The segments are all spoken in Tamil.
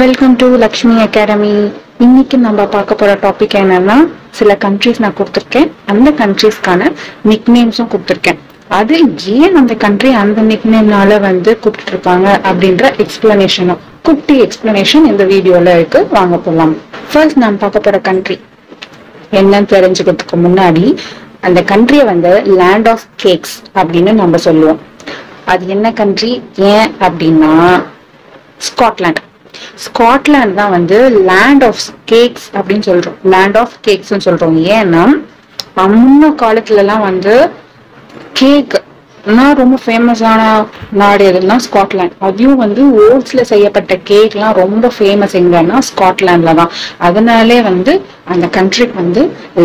வெல்கம் டு லக்ஷ்மி அகாடமி இன்னைக்கு நம்ம பார்க்க போற டாபிக் என்னன்னா சில கண்ட்ரிஸ் நான் கொடுத்துருக்கேன். அந்த கண்ட்ரிஸ்க்கான நிக் நேம்ஸும் கொடுத்துருக்கேன். அது ஏன் அந்த கண்ட்ரி அந்த நிக் நேம்னால வந்து கூப்பிட்டு இருப்பாங்க அப்படின்ற எக்ஸ்பிளனேஷனும் குட்டி எக்ஸ்பிளனேஷன் இந்த வீடியோல இருக்கு. வாங்க போலாம். ஃபர்ஸ்ட் நான் பார்க்க போற கண்ட்ரி என்னன்னு தெரிஞ்சுக்கிறதுக்கு முன்னாடி அந்த கண்ட்ரியை வந்து லேண்ட் ஆஃப் கேக்ஸ் அப்படின்னு நம்ம சொல்லுவோம். அது என்ன கண்ட்ரி ஏன் அப்படின்னா ஸ்காட்லாண்ட் ஸ்காட்லாண்ட் தான் வந்து லேண்ட் ஆஃப் கேக்ஸ் அப்படின்னு சொல்றோம். லேண்ட் ஆஃப் கேக்ஸ்னு சொல்றோம். ஏன்னா முன்ன காலத்துல எல்லாம் வந்து கேக் ரொம்ப ஃபேமஸான நாடு எதுனா ஸ்காட்லாண்ட் அதையும் வந்து ஓட்ஸ்ல செய்யப்பட்ட கேக்லாம் ரொம்ப ஃபேமஸ் எங்கன்னா ஸ்காட்லாண்ட்ல தான். அதனாலே வந்து அந்த கண்ட்ரிக்கு வந்து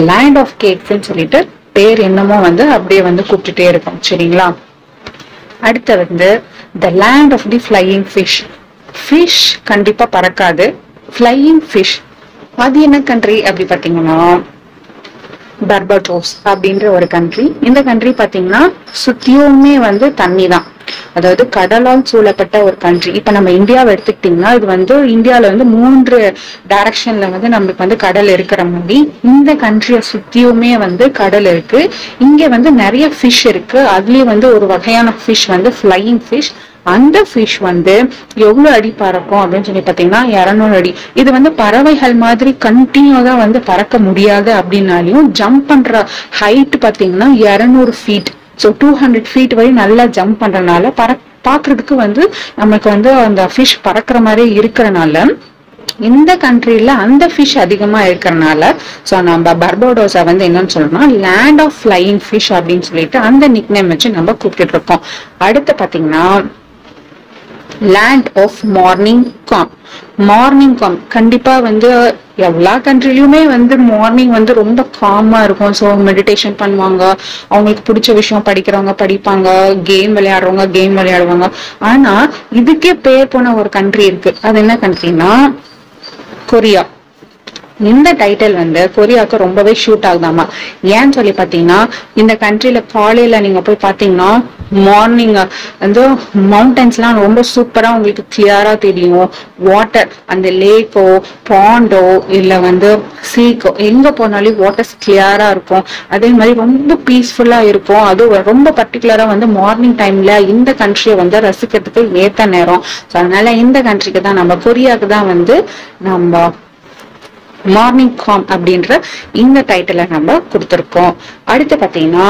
லேண்ட் ஆஃப் கேக்ஸ்ன்னு சொல்லிட்டு பேர் என்னமோ வந்து அப்படியே வந்து கூப்பிட்டுட்டே இருக்கும். சரிங்களா? அடுத்து வந்து the land of the flying fish fish கண்டிப்பா பறக்காது. ஃப்ளையிங் ஃபிஷ் அது என்ன கண்ட்ரி அப்படி பாத்தீங்கன்னா பர்படோஸ் அப்படின்ற ஒரு கண்ட்ரி இந்த கண்ட்ரி பாத்தீங்கன்னா சுத்தியுமே வந்து தண்ணி தான் அதாவது கடலால் சூழப்பட்ட ஒரு கண்ட்ரி இப்ப நம்ம இந்தியாவை எடுத்துக்கிட்டீங்கன்னா இது வந்து இந்தியால வந்து மூன்று டைரக்ஷன்ல வந்து நம்மளுக்கு வந்து கடல் இருக்கிற மாதிரி. இந்த கண்ட்ரியை சுத்தியுமே வந்து கடல் இருக்கு. இங்க வந்து நிறைய ஃபிஷ் இருக்கு. அதுலயே வந்து ஒரு வகையான ஃபிஷ் வந்து ஃப்ளையிங் ஃபிஷ் அந்த ஃபிஷ் வந்து எவ்வளவு அடி பறக்கும் அப்படின்னு சொல்லி பார்த்தீங்கன்னா இரநூறு அடி. இது வந்து பறவைகள் மாதிரி கண்டினியூவாக வந்து பறக்க முடியாது அப்படின்னாலையும் ஜம்ப் பண்ற ஹைட் பார்த்தீங்கன்னா இரநூறு feet so two hundred feet வரை நல்லா ஜம்ப் பண்றதுனால பற பார்க்கறதுக்கு வந்து நமக்கு வந்து அந்த ஃபிஷ் பறக்கிற மாதிரி இருக்கிறனால இந்த கண்ட்ரியில அந்த ஃபிஷ் அதிகமா இருக்கிறனால ஸோ நம்ம பர்போடோஸை வந்து என்னன்னு சொல்லணும்னா லேண்ட் ஆஃப் ஃப்ளையிங் ஃபிஷ் அப்படின்னு சொல்லிட்டு அந்த நிக்னேம் வச்சு நம்ம கூப்பிட்டு இருக்கோம். அடுத்து பார்த்தீங்கன்னா land of morning calm morning calm கண்டிப்பா வந்து எல்லா கண்ட்ரிலையுமே வந்து மார்னிங் வந்து ரொம்ப காமா இருக்கும். ஸோ மெடிடேஷன் பண்ணுவாங்க. அவங்களுக்கு பிடிச்ச விஷயம் படிக்கிறவங்க படிப்பாங்க. கேம் விளையாடுறவங்க கேம் விளையாடுவாங்க. ஆனா இதுக்கே பேர் போன ஒரு கண்ட்ரி இருக்கு. அது என்ன கண்ட்ரினா கொரியா. இந்த டைட்டில் வந்து கொரியாவுக்கு ரொம்பவே ஷூட் ஆகுதாமா? ஏன்னு சொல்லி பார்த்தீங்கன்னா இந்த கண்ட்ரியில காலையில நீங்க போய் பார்த்தீங்கன்னா மார்னிங் வந்து மவுண்டன்ஸ்லாம் ரொம்ப சூப்பரா உங்களுக்கு கிளியரா தெரியும். வாட்டர் அந்த லேக்கோ பாண்டோ இல்லை வந்து சீக்கோ எங்க போனாலும் வாட்டர்ஸ் கிளியரா இருக்கும். அதே மாதிரி ரொம்ப பீஸ்ஃபுல்லா இருக்கும். அது ரொம்ப பர்டிகுலரா வந்து மார்னிங் டைம்ல இந்த கண்ட்ரியை வந்து ரசிக்கிறதுக்கு ஏத்த நேரம். ஸோ அதனால இந்த கண்ட்ரிக்கு தான் நம்ம கொரியாவுக்கு தான் வந்து நம்ம மார்னிங் காம் அப்படின்ற இந்த டைட்டிலை நம்ம கொடுத்துருக்கோம் அடுத்து பாத்தீங்கன்னா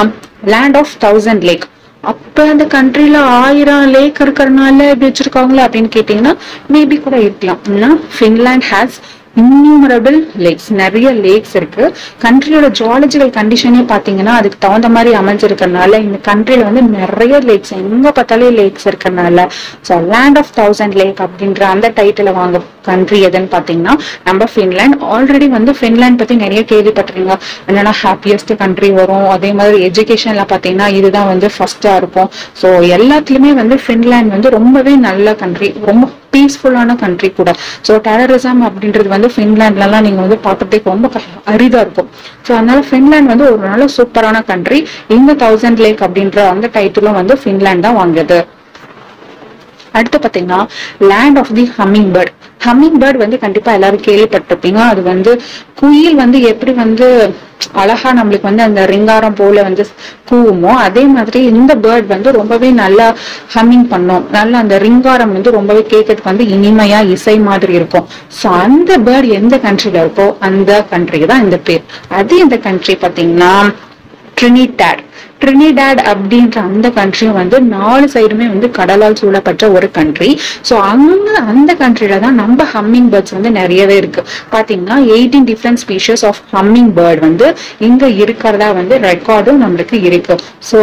லேண்ட் ஆஃப் தௌசண்ட் லேக் அப்ப அந்த கண்ட்ரில ஆயிரம் லேக் இருக்கிறதுனால இப்படி வச்சிருக்காங்களா அப்படின்னு கேட்டீங்கன்னா மேபி கூட இருக்கலாம். ஃபின்லாண்ட் ஹேஸ் இன்யூமரபிள் லேக்ஸ் நிறைய லேக்ஸ் இருக்கு. கண்ட்ரியோட ஜுவாலஜிக்கல் கண்டிஷனே பாத்தீங்கன்னா அதுக்கு தகுந்த மாதிரி அமைஞ்சிருக்கறனால இந்த கண்ட்ரில வந்து நிறைய லேக்ஸ் எங்க பார்த்தாலே லேக்ஸ் இருக்கறனால. So land of thousand lake அப்படின்ற அந்த டைட்டில வாங்க கண்ட்ரி எதுன்னு பாத்தீங்கன்னா நம்ம ஃபின்லாண்ட் ஆல்ரெடி வந்து ஃபின்லாண்ட் பத்தி நிறைய கேள்விப்பட்டிருக்கீங்க. என்னன்னா ஹாப்பியஸ்ட் கண்ட்ரி வரும். அதே மாதிரி எஜுகேஷன்ல பாத்தீங்கன்னா இதுதான் வந்து ஃபர்ஸ்டா இருக்கும். ஸோ எல்லாத்துலயுமே வந்து ஃபின்லாண்ட் வந்து ரொம்பவே நல்ல கண்ட்ரி ரொம்ப பீஸ்ஃபுல்லான கண்ட்ரி கூட. ஸோ டெரரிசம் அப்படின்றது வந்து ஃபின்லாண்ட்லலாம் நீங்க வந்து பார்க்கறதுக்கு ரொம்ப அரிதாக அரிதா இருக்கும். ஸோ அதனால ஃபின்லாண்ட் வந்து ஒரு நல்ல சூப்பரான கண்ட்ரி இந்த தௌசண்ட் லேக் அப்படின்ற அந்த டைட்டிலும் வந்து ஃபின்லாண்ட் தான் வாங்குது. அடுத்து பார்த்தீங்கன்னா land of the hummingbird hummingbird வந்து கண்டிப்பா எல்லாரும் கேள்விப்பட்டிருப்பீங்க. அது வந்து குயில் வந்து எப்படி வந்து அழகா நம்மளுக்கு வந்து அந்த ரிங்காரம் போல வந்து கூவுமோ அதே மாதிரி இந்த பேர்ட் வந்து ரொம்பவே நல்லா ஹம்மிங் பண்ணும். நல்லா அந்த ரிங்காரம் வந்து ரொம்பவே கேட்கறதுக்கு வந்து இனிமையா இசை மாதிரி இருக்கும். ஸோ அந்த பேர்ட் எந்த கண்ட்ரில இருக்கோ அந்த கண்ட்ரிக்கு தான் இந்த பேர். அது இந்த கண்ட்ரி பாத்தீங்கன்னா ட்ரினிடாட் ட்ரினிடாட் அப்படின்ற அந்த கண்ட்ரியும் வந்து நாலு சைடுமே வந்து கடலால் சூழப்பட்ட ஒரு கண்ட்ரி ஸோ அங்க அந்த கண்ட்ரியில தான் நம்ம ஹம்மிங் பேர்ட்ஸ் வந்து நிறையவே இருக்கு. பாத்தீங்கன்னா eighteen different species of hummingbird வந்து இங்க இருக்கிறதா வந்து ரெக்கார்டும் நம்மளுக்கு இருக்கு. So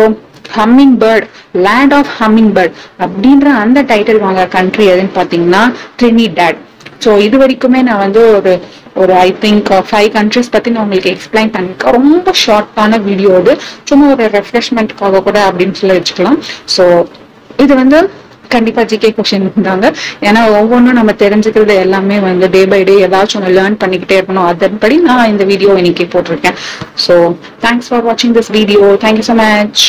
hummingbird land of hummingbird அப்படின்ற அந்த டைட்டில் வாங்க கண்ட்ரி எதுன்னு பாத்தீங்கன்னா ட்ரினிடாட் ஸோ இது வரைக்குமே நான் வந்து ஒரு ஒரு ஐ திங்க் ஃபைவ் கண்ட்ரிஸ் பற்றி நான் உங்களுக்கு எக்ஸ்பிளைன் பண்ணிருக்கேன். ரொம்ப ஷார்ட்டான வீடியோ இது சும்மா ஒரு ரெஃப்ரெஷ்மெண்ட்காக கூட அப்படின்னு சொல்லி வச்சுக்கலாம். ஸோ இது வந்து கண்டிப்பா ஜிகே கொஸ்டின் இருந்தாங்க ஏன்னா ஒவ்வொன்றும் நம்ம தெரிஞ்சுக்கிறது எல்லாமே வந்து டே பை டே ஏதாச்சும் ஒன்று லேர்ன் பண்ணிக்கிட்டே இருக்கணும். அதன்படி நான் இந்த வீடியோ இன்னைக்கு போட்டிருக்கேன். ஸோ தேங்க்ஸ் ஃபார் வாட்சிங் this video thank you so much